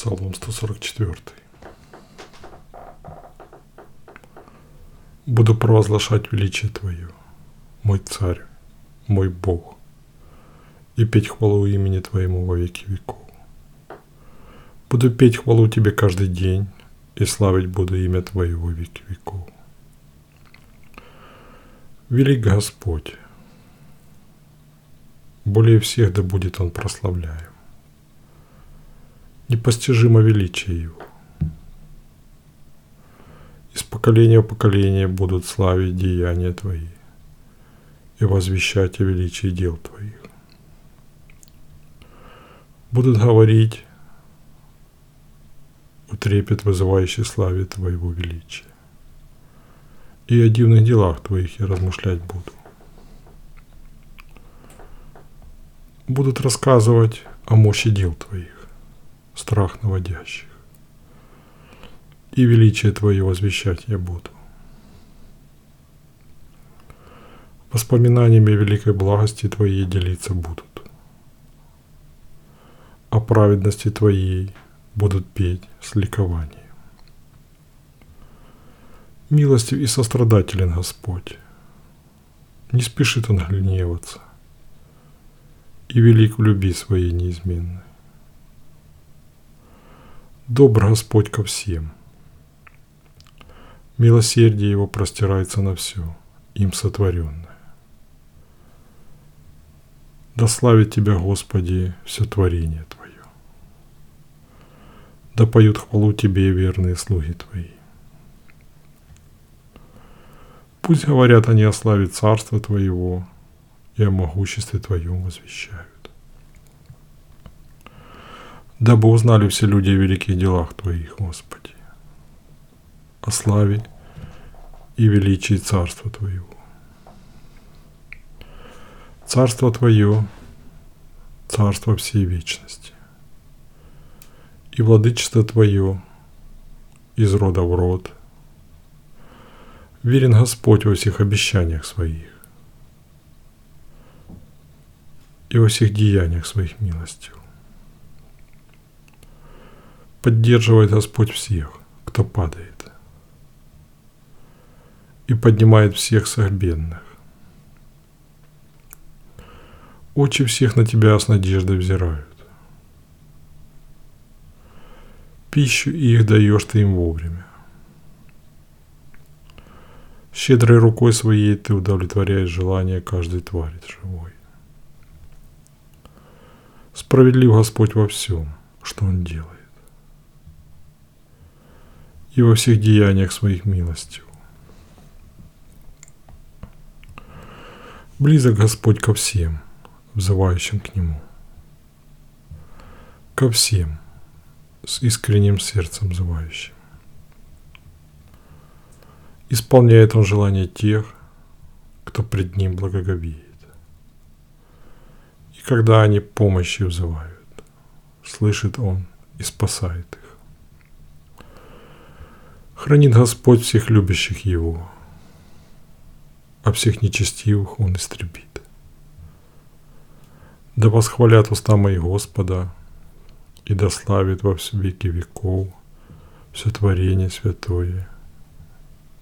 Псалом 144. Буду провозглашать величие Твое, мой Царь, мой Бог, и петь хвалу имени Твоему во веки веков. Буду петь хвалу Тебе каждый день, и славить буду имя Твое во веки веков. Велик Господь, более всех да будет Он прославляем непостижимо величие Его. Из поколения в поколение будут славить деяния Твои и возвещать о величии дел Твоих. Будут говорить утрепет вызывающий славе Твоего величия. И о дивных делах Твоих я размышлять буду. Будут рассказывать о мощи дел Твоих страх наводящих. И величие Твое возвещать я буду. Воспоминаниями великой благости Твоей делиться будут. О праведности Твоей будут петь с ликованием. Милостив и сострадателен Господь. Не спешит Он гневаться. И велик в любви своей неизменной. Добр Господь ко всем. Милосердие Его простирается на все, им сотворенное. Да славит Тебя, Господи, все творение Твое. Да поют хвалу Тебе верные слуги Твои. Пусть говорят они о славе Царства Твоего и о могуществе Твоем возвещают дабы узнали все люди о великих делах Твоих, Господи, о славе и величии Царства Твоего. Царство Твое – царство всей вечности, и владычество Твое из рода в род. Верен Господь во всех обещаниях Своих и во всех деяниях Своих милостью. Поддерживает Господь всех, кто падает. И поднимает всех согбенных. Очи всех на тебя с надеждой взирают. Пищу их даешь ты им вовремя. Щедрой рукой своей ты удовлетворяешь желание каждой твари живой. Справедлив Господь во всем, что Он делает и во всех деяниях своих милостью. Близок Господь ко всем, взывающим к Нему. Ко всем, с искренним сердцем взывающим. Исполняет Он желания тех, кто пред Ним благоговеет. И когда они помощи взывают, слышит Он и спасает их. Хранит Господь всех любящих Его, а всех нечестивых Он истребит. Да восхвалят уста мои Господа, и да славит во все веки веков все творение святое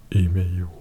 имя Его.